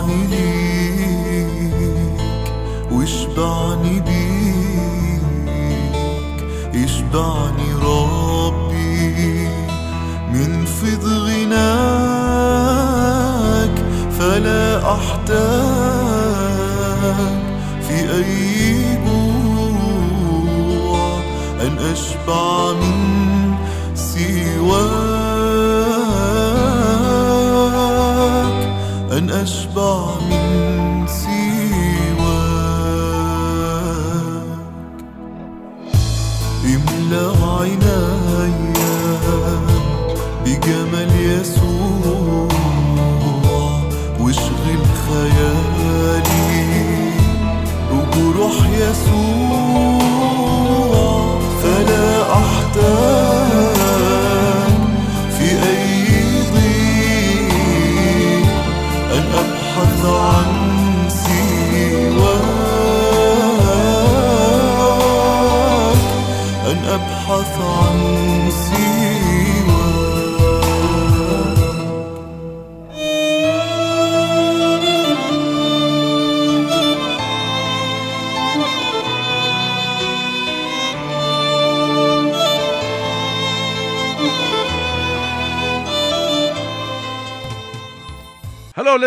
اشبعني ليك واشبعني بيك اشبعني ربي. من فض غناك فلا أحتاج في أي جوع أن أشبع من أشبع من سواك. املأ عيني بجمال يسوع واشغل خيالي بجروح يسوع.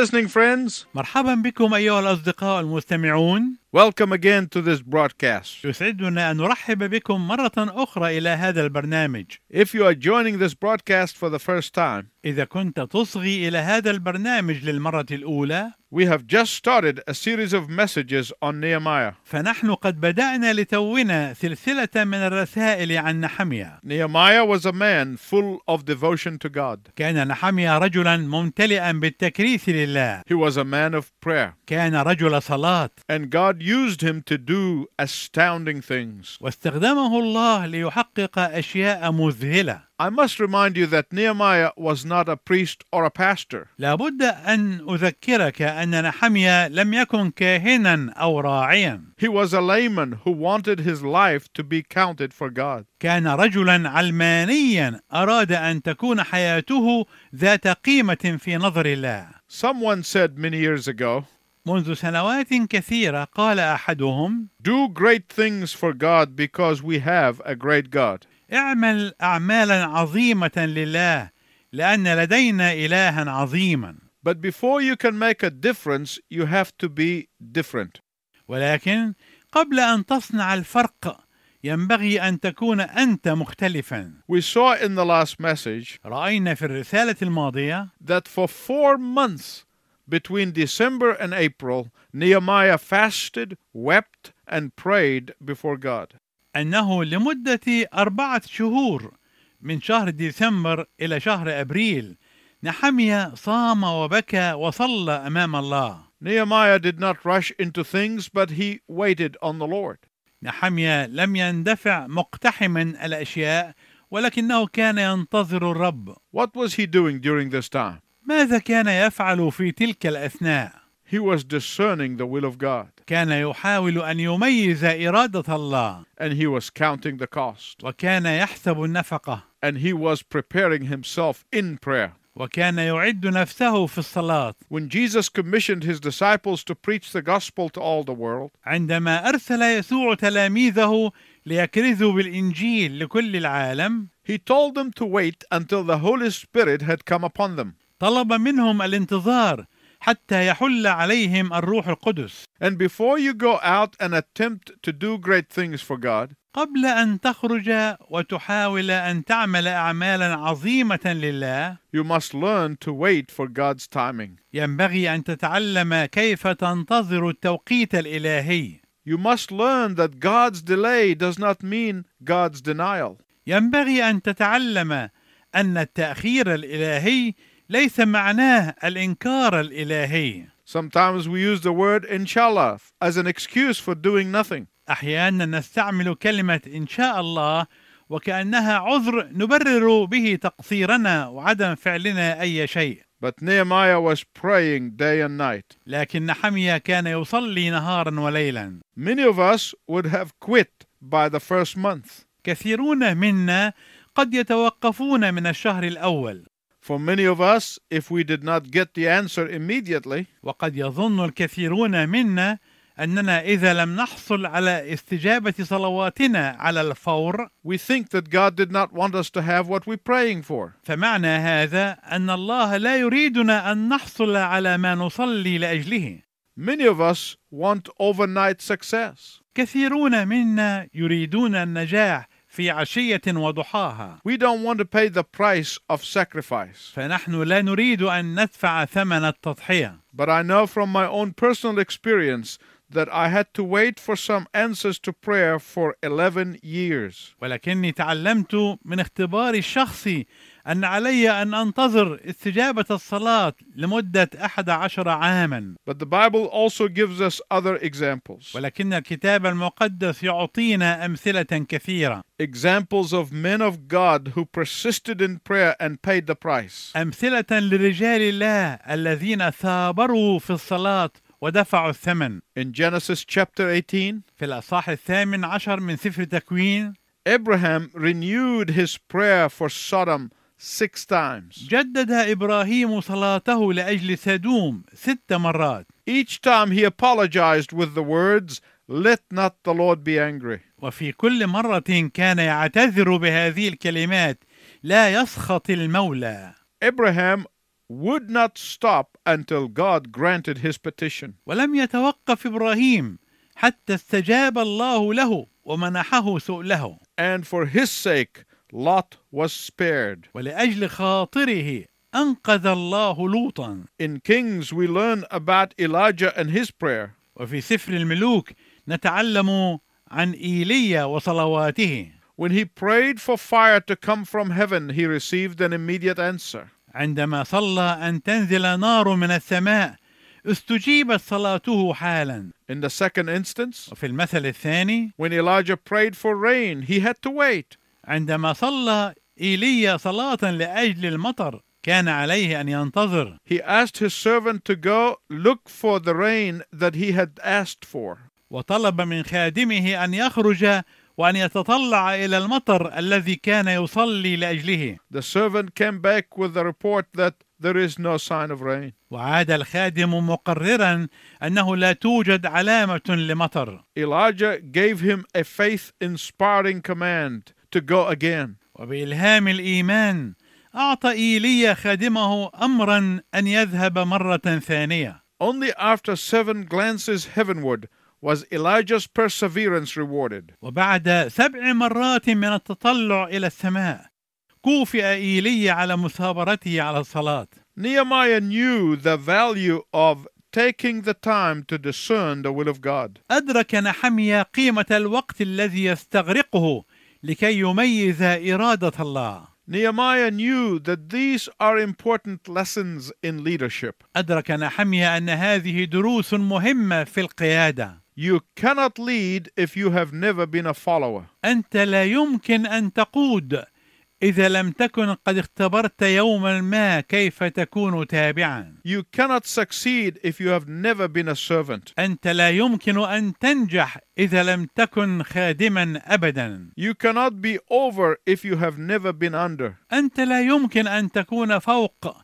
Listening friends. مرحبا بكم أيها الأصدقاء المستمعون Welcome again to this broadcast. يسعدنا أن نرحب بكم مرة أخرى إلى هذا البرنامج If you are joining this broadcast for the first time, إذا كنت تصغي إلى هذا البرنامج للمرة الأولى we have just started a series of messages on Nehemiah. فنحن قد بدأنا لتونا سلسلة من الرسائل عن نحميا Nehemiah was a man full of devotion to God. كان نحميا رجلا ممتلئا بالتكريس لله He was a man of prayer, كان رجل صلاة and God used him to do astounding things. واستخدمه الله ليحقق أشياء مذهلة I must remind you that Nehemiah was not a priest or a pastor. لابد أن أذكرك أن نحميا لم يكن كاهنا أو راعيا He was a layman who wanted his life to be counted for God. كان رجلا علمانيا أراد أن تكون حياته ذات قيمة في نظر الله Someone said many years ago, منذ سنوات كثيرة قال أحدهم Do great things for God because we have a great God. اعمل أعمالا عظيمة لله لأن لدينا إلها عظيما But before you can make a difference, you have to be different. ولكن قبل أن تصنع الفرق ينبغي أن تكون أنت مختلفا We saw in the last message رأينا في الرسالة الماضية that for four months between December and April, Nehemiah fasted, wept, and prayed before God. أنه لمدة أربعة شهور من شهر ديسمبر إلى شهر أبريل نحميا صام وبكى وصلى أمام الله Nehemiah did not rush into things, but he waited on the Lord. نحميا لم يندفع مقتحما الأشياء ولكنه كان ينتظر الرب What was he doing during this time? ماذا كان يفعل في تلك الأثناء؟ He was discerning the will of God, كان يحاول أن يميز إرادة الله and he was counting the cost, وكان يحسب النفقة and he was preparing himself in prayer. وكان يعد نفسه في الصلاة When Jesus commissioned his disciples to preach the gospel to all the world, عندما أرسل يسوع تلاميذه ليكرزوا بالإنجيل لكل العالم he told them to wait until the Holy Spirit had come upon them. طلب منهم الانتظار حتى يحل عليهم الروح القدس And before you go out and attempt to do great things for God, قبل أن تخرج وتحاول أن تعمل أعمالا عظيمة لله you must learn to wait for God's timing. ينبغي أن تتعلم كيف تنتظر التوقيت الإلهي You must learn that God's delay does not mean God's denial. ينبغي أن تتعلم أن التأخير الإلهي ليس معناه الإنكار الإلهي Sometimes we use the word inshallah as an excuse for doing nothing. أحيانا نستعمل كلمة إن شاء الله وكأنها عذر نبرر به تقصيرنا وعدم فعلنا أي شيء But Nehemiah was praying day and night. لكن نحميا كان يصلي نهارا وليلا Many of us would have quit by the first month. كثيرون منا قد يتوقفون من الشهر الأول For many of us, if we did not get the answer immediately, وقد يظن الكثيرون منا أننا إذا لم نحصل على استجابة صلواتنا على الفور we think that God did not want us to have what we're praying for. فمعنى هذا أن الله لا يريدنا أن نحصل على ما نصلي لأجله Many of us want overnight success. كثيرون منا يريدون النجاح في عشية وضحاها We don't want to pay the price of sacrifice. فنحن لا نريد أن ندفع ثمن التضحية But I know from my own personal experience that I had to wait for some answers to prayer for 11 years. ولكني تعلمت من اختباري الشخصي أن علي أن أنتظر استجابة الصلاة لمدة أحد عشر عاما But the Bible also gives us other examples. ولكن الكتاب المقدس يعطينا أمثلة كثيرة Examples of men of God who persisted in prayer and paid the price. أمثلة لرجال الله الذين ثابروا في الصلاة ودفعوا الثمن In Genesis chapter 18, في الأصحاح الثامن عشر من سفر تكوين Abraham renewed his prayer for Sodom six times. جدد إبراهيم صلاته لأجل سدوم ست مرات Each time he apologized with the words, Let not the Lord be angry. وفي كل مرة كان يعتذر بهذه الكلمات لا يسخط المولى Abraham would not stop until God granted his petition. ولم يتوقف إبراهيم حتى استجاب الله له ومنحه سؤله And for his sake, Lot was spared. ولأجل خاطره أنقذ الله لوطا In Kings, we learn about Elijah and his prayer. وفي سفر الملوك نتعلم عن إيليا وصلواته When he prayed for fire to come from heaven, he received an immediate answer. عندما صلى أن تنزل نار من السماء استجيبت صلاته حالا In the second instance, وفي المثل الثاني when Elijah prayed for rain, he had to wait. عندما صلى إيليا صلاة لأجل المطر كان عليه أن ينتظر He asked his servant to go look for the rain that he had asked for. وطلب من خادمه أن يخرج وأن يتطلع إلى المطر الذي كان يصلي لأجله The servant came back with the report that there is no sign of rain. وعاد الخادم مقررا أنه لا توجد علامة لمطر Elijah gave him a faith inspiring command to go again. وبإلهام الإيمان أعطى إيليا خادمه أمرا أن يذهب مرة ثانية Only after seven glances heavenward was Elijah's perseverance rewarded. وبعد سبع مرات من التطلع إلى السماء كوفئ إيليا على مثابرته على الصلاة Nehemiah knew the value of taking the time to discern the will of God. أدرك نحميا قيمة الوقت الذي يستغرقه لكي يميز إرادة الله Nehemiah knew that these are important lessons in leadership. أدرك نحميا أن هذه دروس مهمة في القيادة You cannot lead if you have never been a follower. أنت لا يمكن أن تقود إذا لم تكن قد اختبرت يوما ما كيف تكون تابعا You cannot succeed if you have never been a servant. أنت لا يمكن أن تنجح إذا لم تكن خادما أبدا You cannot be over if you have never been under. أنت لا يمكن أن تكون فوق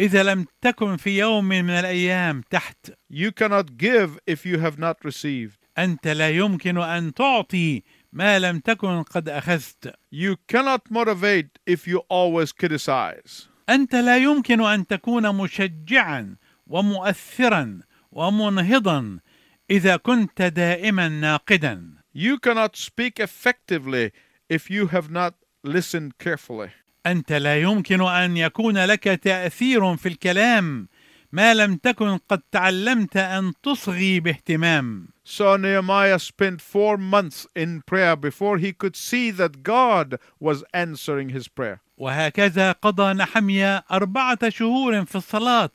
إذا لم تكن في يوم من الأيام تحت You cannot give if you have not received. أنت لا يمكن أن تعطي ما لم تكن قد أخذت You cannot motivate if you always criticize. أنت لا يمكن أن تكون مشجعا ومؤثرا ومنهضا إذا كنت دائما ناقدا You cannot speak effectively if you have not listened carefully. أنت لا يمكن أن يكون لك تأثير في الكلام ما لم تكن قد تعلمت أن تصغي باهتمام So Nehemiah spent four months in prayer before he could see that God was answering his prayer. وهكذا قضى نحميا أربعة شهور في الصلاة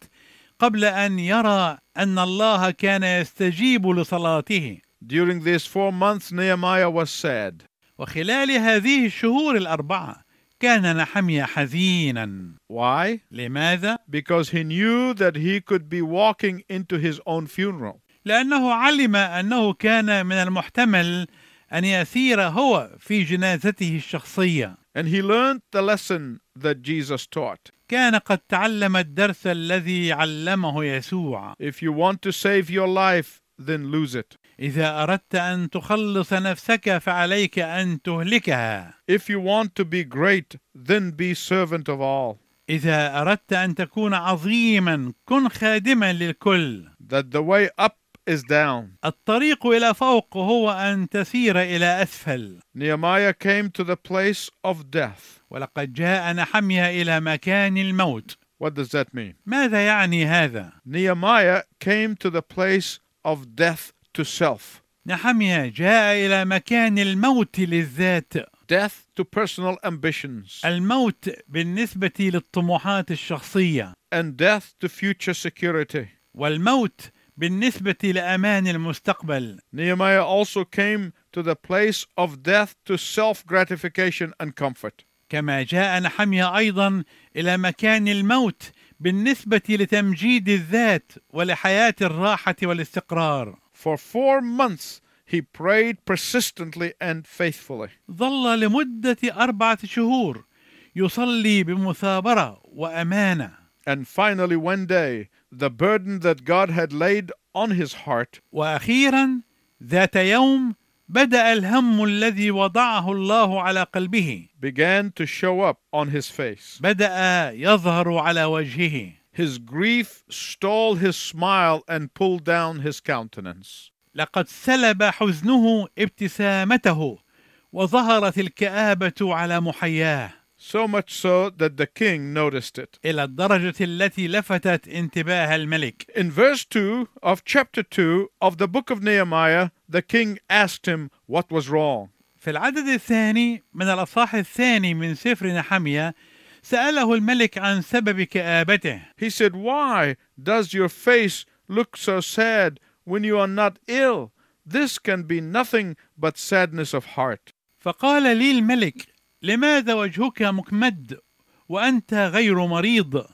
قبل أن يرى أن الله كان يستجيب لصلاته During these four months, Nehemiah was sad. وخلال هذه الشهور الأربعة كان نحميا حزينا Why? لماذا؟ Because he knew that he could be walking into his own funeral. لأنه علم أنه كان من المحتمل أن يسير هو في جنازته الشخصية And he learned the lesson that Jesus taught. كان قد تعلم الدرس الذي علمه يسوع If you want to save your life, then lose it. إذا أردت أن تخلص نفسك فعليك أن تهلكها If you want to be great, then be servant of all. إذا أردت أن تكون عظيما كن خادما للكل That the way up is down. الطريق إلى فوق هو أن تسير إلى أسفل Nehemiah came to the place of death. ولقد جاء نحميا إلى مكان الموت What does that mean? ماذا يعني هذا؟ Nehemiah came to the place of death to self, نحميا جاء إلى مكان الموت للذات. Death to personal ambitions, الموت بالنسبة للطموحات الشخصية. And death to future security. والموت بالنسبة لأمان المستقبل. Nehemiah also came to the place of death to self gratification and comfort. كما جاء نحميا أيضا إلى مكان الموت بالنسبة لتمجيد الذات ولحياة الراحة والاستقرار. For four months, he prayed persistently and faithfully. ظل لمدة أربعة شهور يصلي بمثابرة وأمانة And finally, one day, the burden that God had laid on his heart وأخيرا ذات يوم بدأ الهم الذي وضعه الله على قلبه began to show up on his face. بدأ يظهر على وجهه His grief stole his smile and pulled down his countenance. لقد سلب حزنه ابتسامته وظهرت الكآبة على محياه So much so that the king noticed it. إلى الدرجة التي لفتت انتباه الملك In verse 2 of chapter 2 of the book of Nehemiah, the king asked him what was wrong. في العدد الثاني من الأصحاح الثاني من سفر نحمية سأله الملك عن سبب كآبته He said, Why does your face look so sad when you are not ill? This can be nothing but sadness of heart. فقال لي الملك لماذا وجهك مكمد وأنت غير مريض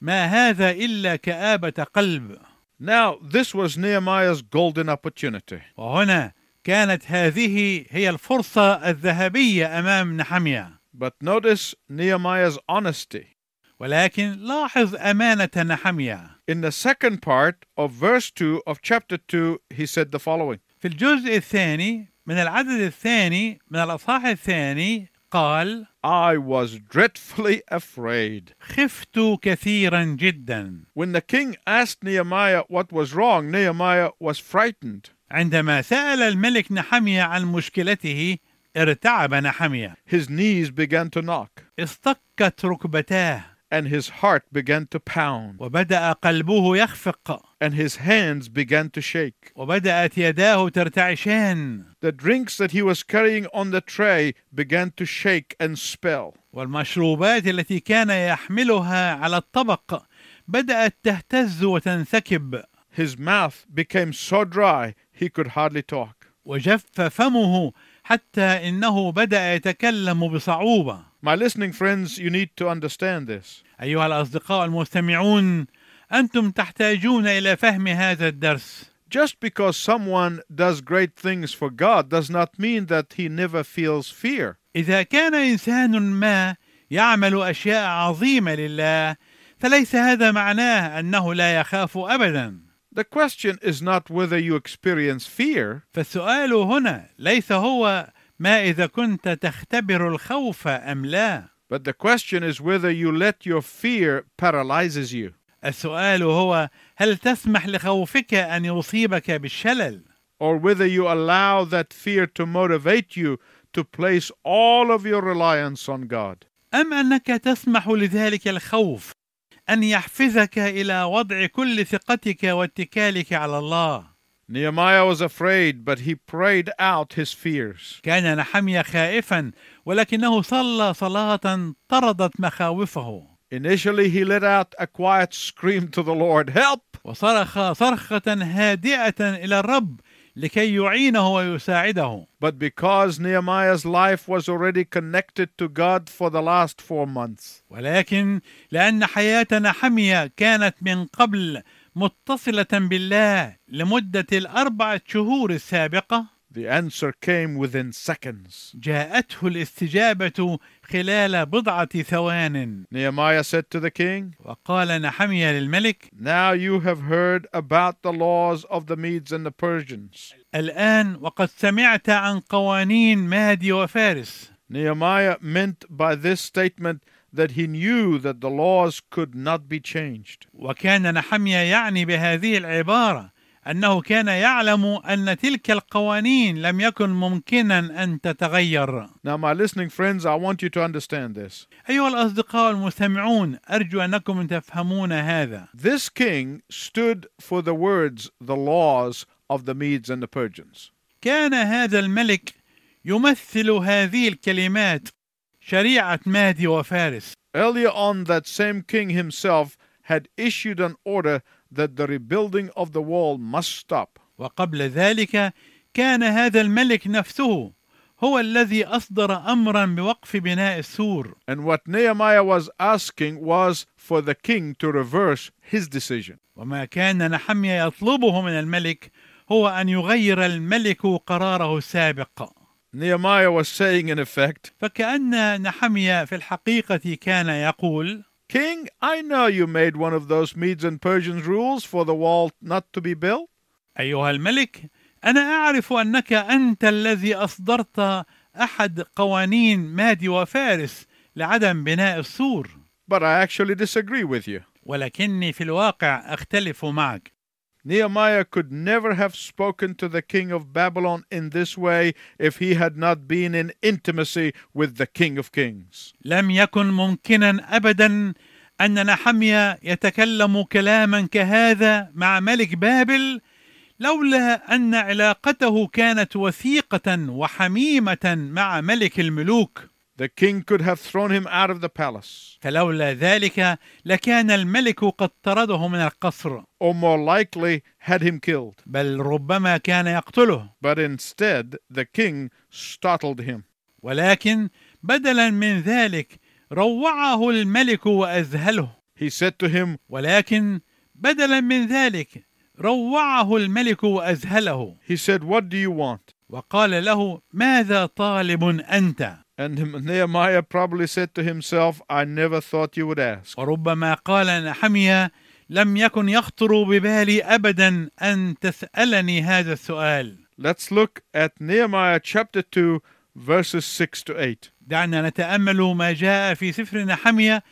ما هذا إلا كآبة قلب Now, this was Nehemiah's golden opportunity. وهنا كانت هذه هي الفرصة الذهبية أمام نحمية But notice Nehemiah's honesty. ولكن لاحظ أمانة نحمية In the second part of verse 2 of chapter 2, he said the following في الجزء الثاني من العدد الثاني من الأصحاح الثاني قال I was dreadfully afraid. خفت كثيرا جدا When the king asked Nehemiah what was wrong, Nehemiah was frightened. عندما سأل الملك نحمية عن مشكلته ارتعب نحمية His knees began to knock, اصطكت ركبتاه and his heart began to pound, وبدأ قلبه يخفق and his hands began to shake. وبدأت يداه ترتعشان The drinks that he was carrying on the tray began to shake and spell. والمشروبات التي كان يحملها على الطبق بدأت تهتز وتنسكب His mouth became so dry he could hardly talk. وجف فمه حتى إنه بدأ يتكلم بصعوبة My listening friends, you need to understand this. أيها الأصدقاء المستمعون أنتم تحتاجون إلى فهم هذا الدرس Just because someone does great things for God does not mean that he never feels fear. إذا كان إنسان ما يعمل أشياء عظيمة لله فليس هذا معناه أنه لا يخاف أبدا The question is not whether you experience fear, فالسؤال هنا ليس هو ما إذا كنت تختبر الخوف أم لا but the question is whether you let your fear paralyzes you. السؤال هو هل تسمح لخوفك أن يصيبك بالشلل or whether you allow that fear to motivate you to place all of your reliance on God. أم أنك تسمح لذلك الخوف أن يحفزك إلى وضع كل ثقتك واتكالك على الله Nehemiah was afraid, but he prayed out his fears. كان نحميا خائفا ولكنه صلى صلاة طردت مخاوفه Initially, he let out a quiet scream to the Lord, Help! وصرخ صرخة هادئة إلى الرب لكي يعينه ويساعده. But because Nehemiah's life was already connected to God for the last four months, ولكن لأن حياة نحميا كانت من قبل متصلة بالله لمدة الأربعة شهور السابقة The answer came within seconds. جاءته الاستجابة خلال بضعة ثوان Nehemiah said to the king, وقال نحمية للملك Now you have heard about the laws of the Medes and the Persians. الآن وقد سمعت عن قوانين مادي وفارس Nehemiah meant by this statement that he knew that the laws could not be changed. وكان نحمية يعني بهذه العبارة أنه كان يعلم أن تلك القوانين لم يكن ممكنا أن تتغير Now, my listening friends, I want you to understand this. أيها الأصدقاء المستمعون أرجو أنكم تفهمون هذا This king stood for the words, the laws of the Medes and the Persians. كان هذا الملك يمثل هذه الكلمات شريعة مادي وفارس Earlier on, that same king himself had issued an order that the rebuilding of the wall must stop. وقبل ذلك كان هذا الملك نفسه هو الذي أصدر أمرا بوقف بناء السور And what Nehemiah was asking was for the king to reverse his decision. وما كان نحمية يطلبه من الملك هو أن يغير الملك قراره السابق Nehemiah was saying, in effect, فكأن نحمية في الحقيقة كان يقول King, I know you made one of those Medes and Persians rules for the wall not to be built. أيها الملك أنا أعرف أنك أنت الذي أصدرت أحد قوانين مادي وفارس لعدم بناء السور But I actually disagree with you. ولكني في الواقع أختلف معك Nehemiah could never have spoken to the king of Babylon in this way if he had not been in intimacy with the king of kings. لم يكن ممكنا أبدا أن نحمية يتكلم كلاما كهذا مع ملك بابل لولا أن علاقته كانت وثيقة وحميمة مع ملك الملوك The king could have thrown him out of the palace, فلولا ذلك لكان الملك قد طرده من القصر or more likely, had him killed. بل ربما كان يقتله But instead, the king startled him. ولكن بدلا من ذلك روعه الملك وأذهله He said to him, ولكن بدلا من ذلك روعه الملك وأذهله He said, What do you want? وقال له ماذا طالب أنت And Nehemiah probably said to himself, I never thought you would ask. وربما قال نحمية لم يكن يخطر ببالي أبدا أن تسألني هذا السؤال Let's look at Nehemiah chapter 2, verses 6 to 8. دعنا نتأمل ما جاء في سفر نحمية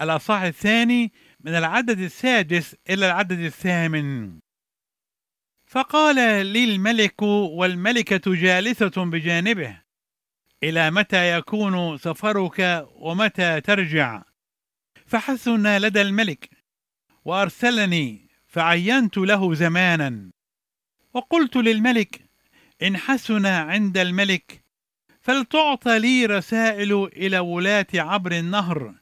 الأصحاح الثاني من العدد السادس إلى العدد الثامن فقال لي الملك والملكة جالسة بجانبه إلى متى يكون سفرك ومتى ترجع؟ فحسن لدى الملك وأرسلني فعينت له زمانا. وقلت للملك إن حسن عند الملك فلتعطى لي رسائل إلى ولاة عبر النهر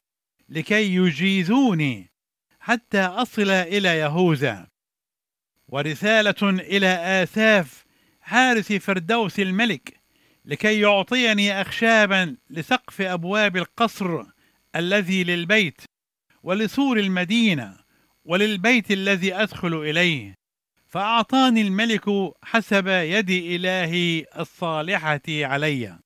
لكي يجيزوني حتى أصل إلى يهوذا. ورسالة إلى آساف حارس فردوس الملك لكي يعطيني أخشابا لسقف أبواب القصر الذي للبيت ولسور المدينة وللبيت الذي أدخل إليه فأعطاني الملك حسب يد إلهي الصالحة علي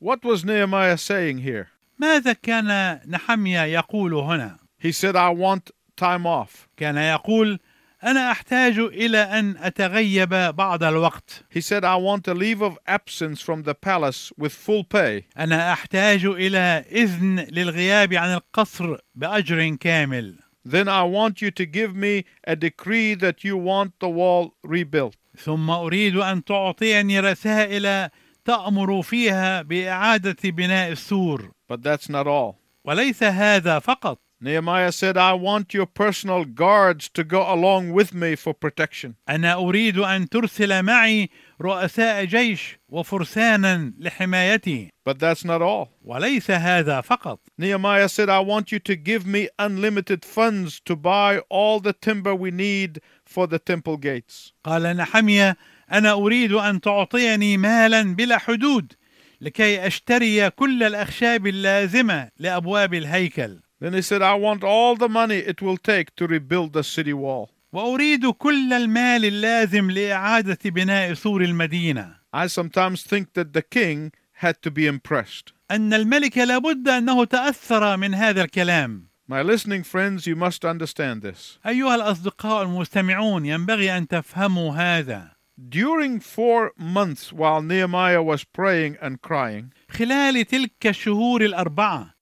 What was Nehemiah saying here? ماذا كان نحميا يقول هنا He said, I want time off. كان يقول أنا أحتاج إلى أن أتغيب بعض الوقت He said, I want a leave of absence from the palace with full pay. أنا أحتاج إلى إذن للغياب عن القصر بأجر كامل Then I want you to give me a decree that you want the wall rebuilt. ثم أريد أن تعطيني رسائل تأمر فيها بإعادة بناء السور But that's not all. وليس هذا فقط Nehemiah said, I want your personal guards to go along with me for protection. أنا أريد أن ترسل معي رؤساء جيش وفرسانا لحمايتي But that's not all. وليس هذا فقط Nehemiah said, I want you to give me unlimited funds to buy all the timber we need for the temple gates. قال نحمية أنا أريد أن تعطيني مالا بلا حدود لكي أشتري كل الأخشاب اللازمة لأبواب الهيكل Then he said, I want all the money it will take to rebuild the city wall. وأريد كل المال اللازم لإعادة بناء سور المدينة I sometimes think that the king had to be impressed. أن الملك لابد أنه تأثر من هذا الكلام My listening friends, you must understand this. أيها الأصدقاء المستمعون ينبغي أن تفهموا هذا During four months while Nehemiah was praying and crying, خلال تلك الشهور الأربعة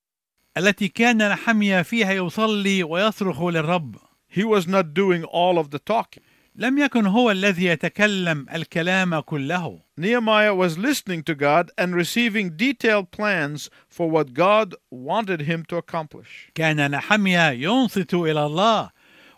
التي كان نحميا فيها يصلي ويصرخ للرب he was not doing all of the talking. لم يكن هو الذي يتكلم الكلام كله Nehemiah was listening to God and receiving detailed plans for what God wanted him to accomplish. كان نحميا ينصت إلى الله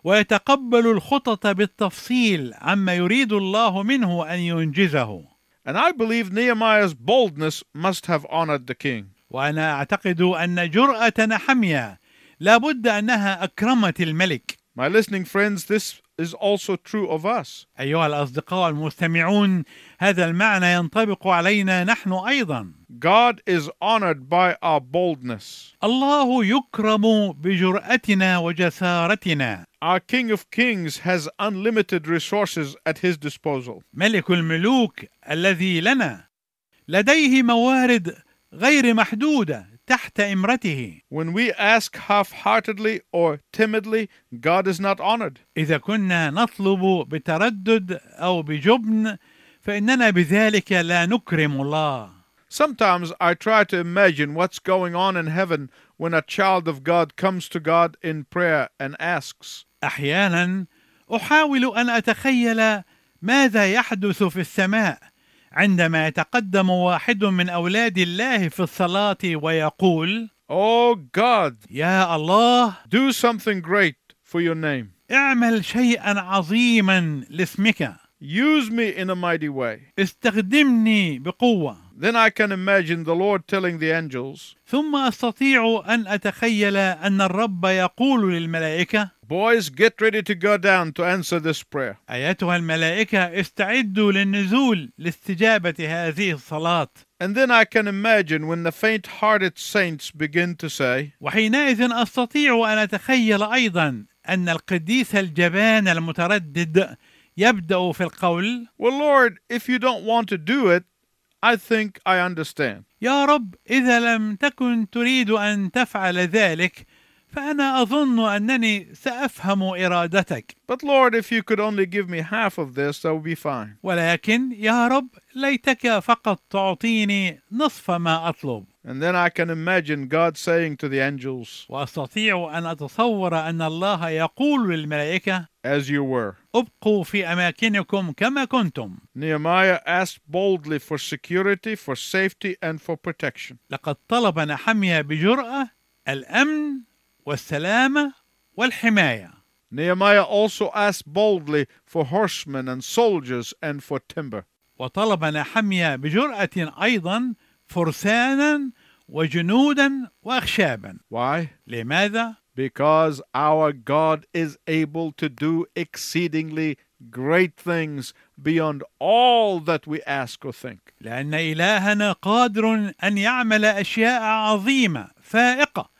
ويتقبل الخطط بالتفصيل عما يريد الله منه أن ينجزه And I believe Nehemiah's boldness must have honored the king. وأنا أعتقد أن جرأة نحميا لابد أنها أكرمت الملك My listening friends, this is also true of us. أيها الأصدقاء المستمعون هذا المعنى ينطبق علينا نحن أيضا God is honored by our boldness. الله يكرم بجرأتنا وجسارتنا Our King of Kings has unlimited resources at his disposal. ملك الملوك الذي لنا لديه موارد غير محدودة تحت إمرته When we ask half heartedly or timidly, God is not honored. إذا كنا نطلب بتردد أو بجبن فإننا بذلك لا نكرم الله Sometimes I try to imagine what's going on in heaven when a child of God comes to God in prayer and asks, أحيانا أحاول أن أتخيل ماذا يحدث في السماء عندما يتقدم واحد من أولاد الله في الصلاة ويقول Oh God, يا الله do something great for your name. اعمل شيئا عظيما لاسمك Use me in a mighty way. استخدمني بقوة Then I can imagine the Lord telling the angels, ثم أستطيع أن أتخيل أن الرب يقول للملائكة Boys, get ready to go down to answer this prayer. أيتها الملائكة استعدوا للنزول لاستجابة هذه الصلاة And then I can imagine when the faint hearted saints begin to say, وحينئذ أستطيع أن أتخيل أيضا أن القديس الجبان المتردد يبدأ في القول Well, Lord, if you don't want to do it, I think I understand. يا رب إذا لم تكن تريد أن تفعل ذلك فأنا أظن أنني سأفهم إرادتك But Lord, if you could only give me half of this, that would be fine. ولكن يا رب ليتك فقط تعطيني نصف ما أطلب And then I can imagine God saying to the angels, وأستطيع أن أتصور أن الله يقول للملائكة As you were. ابقوا في أماكنكم كما كنتم Nehemiah asked boldly for security, for safety, and for protection. لقد طلب نحميا بجرأة الأمن والسلامة والحماية Nehemiah also asked boldly for horsemen and soldiers and for timber. وطلب نحميا بجرأة أيضا فرسانا وجنودا وأخشابا Why? لماذا؟ Because our God is able to do exceedingly great things beyond all that we ask or think. لأن إلهنا قادر أن يعمل أشياء عظيمة فائقة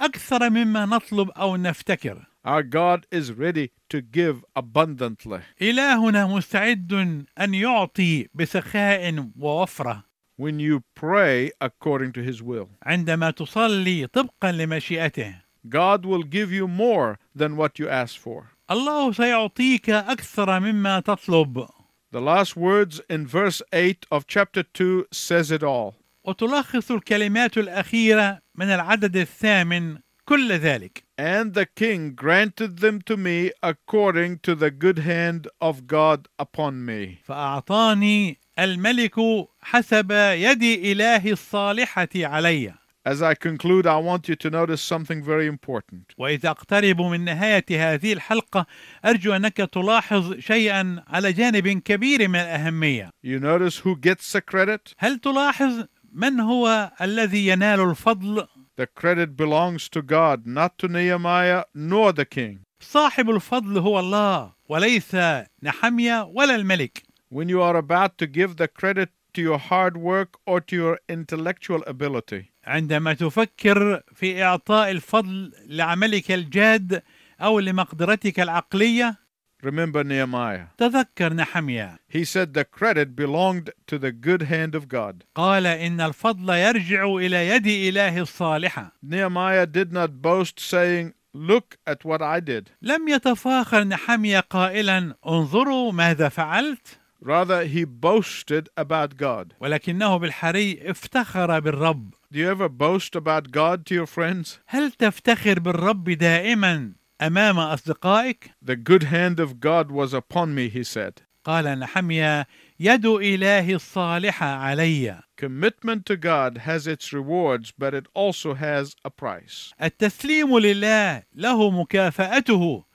أكثر مما نطلب أو نفتكر Our God is ready to give abundantly. إلهنا مستعد أن يعطي بسخاء ووفرة when you pray according to His will. عندما تصلي طبقا لمشيئته God will give you more than what you ask for. الله سيعطيك أكثر مما تطلب The last words in verse 8 of chapter 2 says it all. وتلخص الكلمات الأخيرة من العدد الثامن كل ذلك And the king granted them to me according to the good hand of God upon me. فأعطاني الملك حسب يد إله الصالحة علي As I conclude, I want you to notice something very important. وإذا أقترب من نهاية هذه الحلقة أرجو أنك تلاحظ شيئا على جانب كبير من الأهمية You notice who gets the credit? هل تلاحظ من هو الذي ينال الفضل The credit belongs to God, not to Nehemiah nor the king. صاحب الفضل هو الله وليس نحمية ولا الملك When you are about to give the credit to your hard work or to your intellectual ability, عندما تفكر في إعطاء الفضل لعملك الجاد أو لمقدرتك العقلية Remember Nehemiah. تذكر نحميا He said the credit belonged to the good hand of God. قال إن الفضل يرجع إلى يد إله الصالحة Nehemiah did not boast, saying, Look at what I did. لم يتفاخر نحميا قائلا انظروا ماذا فعلت Rather, he boasted about God. ولكنه بالحري افتخر بالرب Do you ever boast about God to your friends? هل تفتخر بالرب دائما أمام أصدقائك؟ The good hand of God was upon me, he said. قال نحميا يد إله الصالحة علي Commitment to God has its rewards, but it also has a price. التسليم لله له مكافأته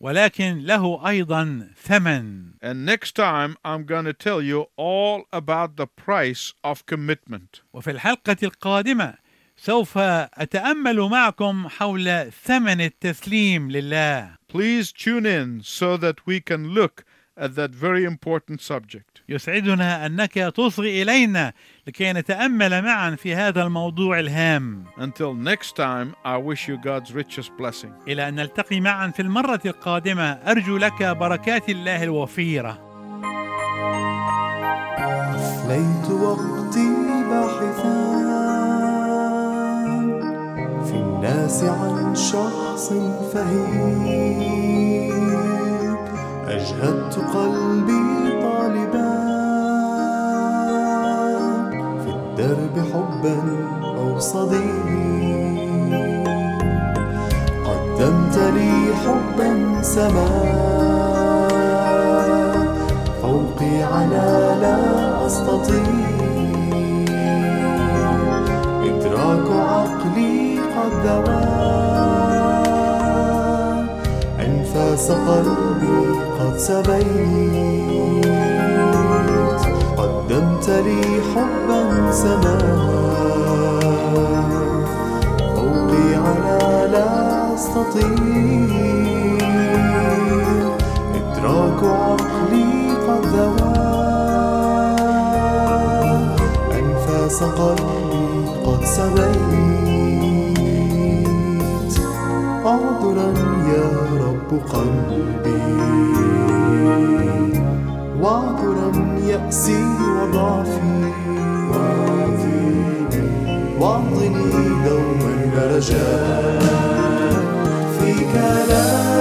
ولكن له أيضا ثمن And next time, I'm going to tell you all about the price of commitment. وفي الحلقة القادمة سوف أتأمل معكم حول ثمن التسليم لله Please tune in so that we can look at that very important subject. يسعدنا أنك تصغي إلينا لكي نتأمل معا في هذا الموضوع الهام Until next time, I wish you God's richest blessing. إلى أن نلتقي معا في المرة القادمة أرجو لك بركات الله الوفيرة أفنيت وقتي باحثا الناس عن شخص فهيم. أجهدت قلبي طالبا في الدرب حبا أو صديق قدمت لي حبا سما فوقي على لا ذوى أنفاس قلبي قد سبيت. قدمت لي حبا سما. فوقي على لا أستطيع. إدراك عقلي قد ذوى أنفاس قلبي قد سبيت. عذرا يا رب قلبي. وعذرا يأسي وضعفي. واعظني دوما رجاء فيك لا